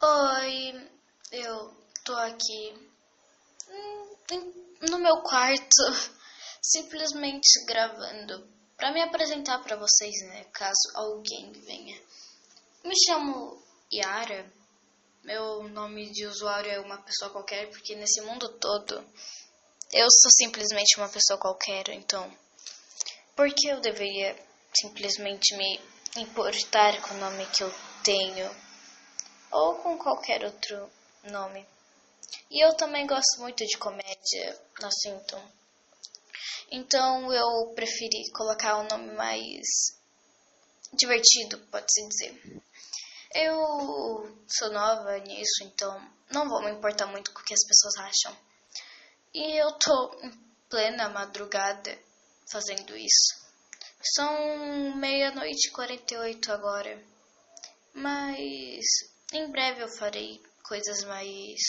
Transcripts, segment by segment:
Oi, eu tô aqui hum, no meu quarto, simplesmente gravando para me apresentar para vocês, né? Caso alguém venha. Me chamo Yara. Meu nome de usuário é uma pessoa qualquer, porque nesse mundo todo eu sou simplesmente uma pessoa qualquer, então por que eu deveria simplesmente me importar com o nome que eu tenho ou com qualquer outro nome? E eu também gosto muito de comédia, assim, então. Então eu preferi colocar um nome mais divertido, pode-se dizer. Eu sou nova nisso, então não vou me importar muito com o que as pessoas acham. E eu tô em plena madrugada fazendo isso. São meia-noite e 48 agora. Mas em breve eu farei coisas mais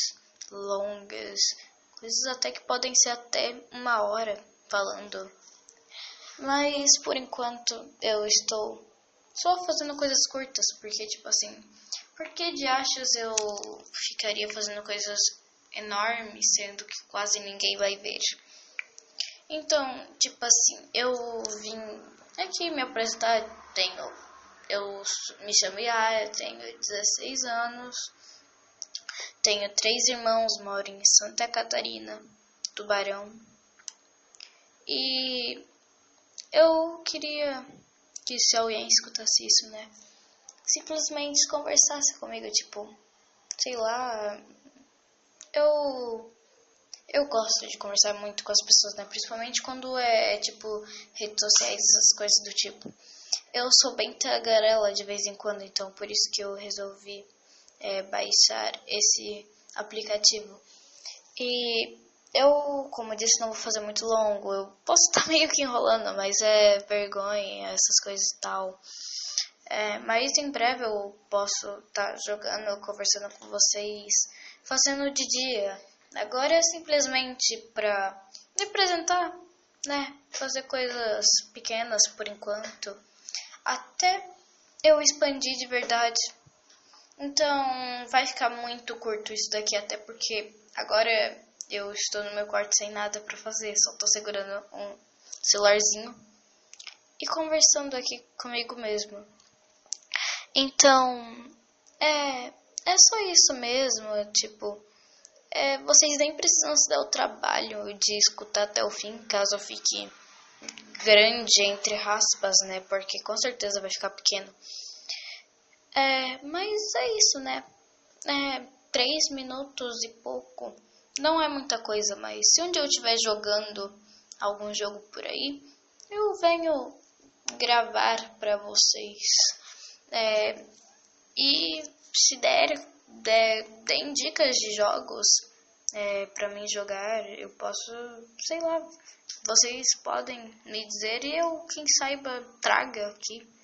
longas, coisas até que podem ser até uma hora falando. Mas por enquanto eu estou só fazendo coisas curtas, porque tipo assim, por que de achos eu ficaria fazendo coisas enormes, sendo que quase ninguém vai ver? Então, tipo assim, eu vim aqui me apresentar, tenho, eu me chamo Yara, tenho 16 anos, tenho três irmãos, moro em Santa Catarina, Tubarão. E eu queria que se alguém escutasse isso, né, simplesmente conversasse comigo, tipo, sei lá, eu eu gosto de conversar muito com as pessoas, né? Principalmente quando é, tipo, redes sociais, essas coisas do tipo. Eu sou bem tagarela de vez em quando, então por isso que eu resolvi é, baixar esse aplicativo. E eu, como eu disse, não vou fazer muito longo. Eu posso estar meio que enrolando, mas é vergonha, essas coisas e tal. É, mas em breve eu posso estar jogando, conversando com vocês, fazendo de dia Agora é simplesmente para me apresentar, né? Fazer coisas pequenas por enquanto. Até eu expandir de verdade. Então vai ficar muito curto isso daqui, até porque agora eu estou no meu quarto sem nada para fazer, só estou segurando um celularzinho e conversando aqui comigo mesmo. Então, é, é só isso mesmo, tipo, é, vocês nem precisam se dar o trabalho de escutar até o fim, caso fique grande entre raspas, né? Porque com certeza vai ficar pequeno. É, mas é isso, né? É, três minutos e pouco. Não é muita coisa, mas se um dia eu estiver jogando algum jogo por aí, eu venho gravar para vocês. É, e se der de, deem dicas de jogos é, para mim jogar, eu posso, sei lá, vocês podem me dizer e eu, quem saiba, traga aqui